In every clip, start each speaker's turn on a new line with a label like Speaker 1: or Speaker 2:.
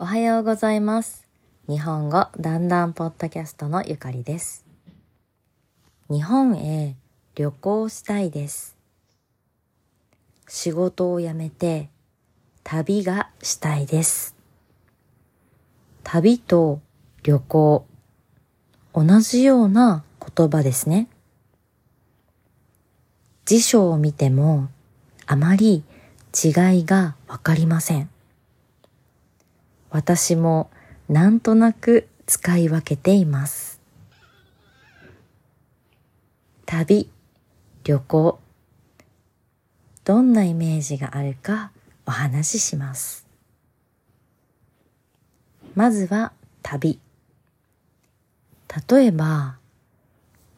Speaker 1: おはようございます。日本語だんだんポッドキャストのゆかりです。日本へ旅行したいです。仕事を辞めて旅がしたいです。旅と旅行、同じような言葉ですね。辞書を見てもあまり違いがわかりません。私もなんとなく使い分けています。旅、旅行、どんなイメージがあるかお話しします。まずは旅。例えば、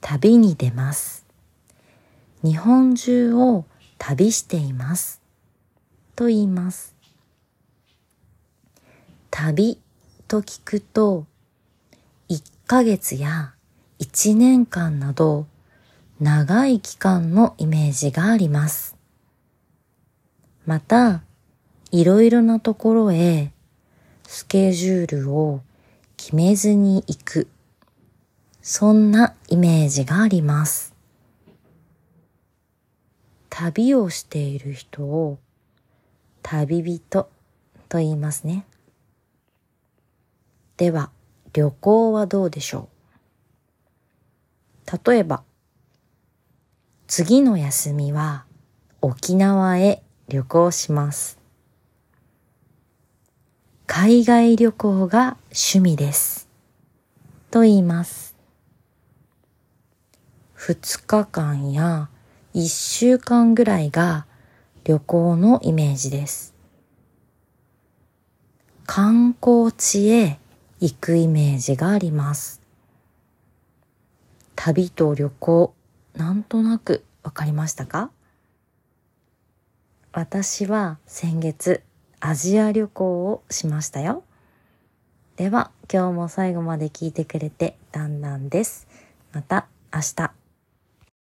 Speaker 1: 旅に出ます。日本中を旅しています。と言います。旅と聞くと、1ヶ月や1年間など長い期間のイメージがあります。また、いろいろなところへスケジュールを決めずに行く。そんなイメージがあります。旅をしている人を旅人と言いますね。では、旅行はどうでしょう？例えば、次の休みは沖縄へ旅行します。海外旅行が趣味です。と言います。2日間や1週間ぐらいが旅行のイメージです。観光地へ行くイメージがあります。旅と旅行、なんとなくわかりましたか？私は先月アジア旅行をしましたよ。では今日も最後まで聞いてくれてだんだんです。また明日。